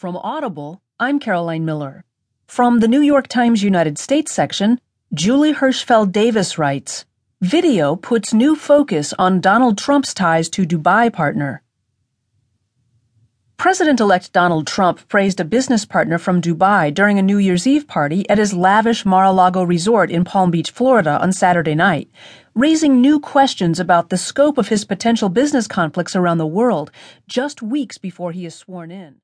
From Audible, I'm Caroline Miller. From the New York Times United States section, Julie Hirschfeld Davis writes Video puts new focus on Donald Trump's ties to Dubai partner. President elect Donald Trump praised a business partner from Dubai during a New Year's Eve party at his lavish Mar a Lago resort in Palm Beach, Florida on Saturday night, raising new questions about the scope of his potential business conflicts around the world just weeks before he is sworn in.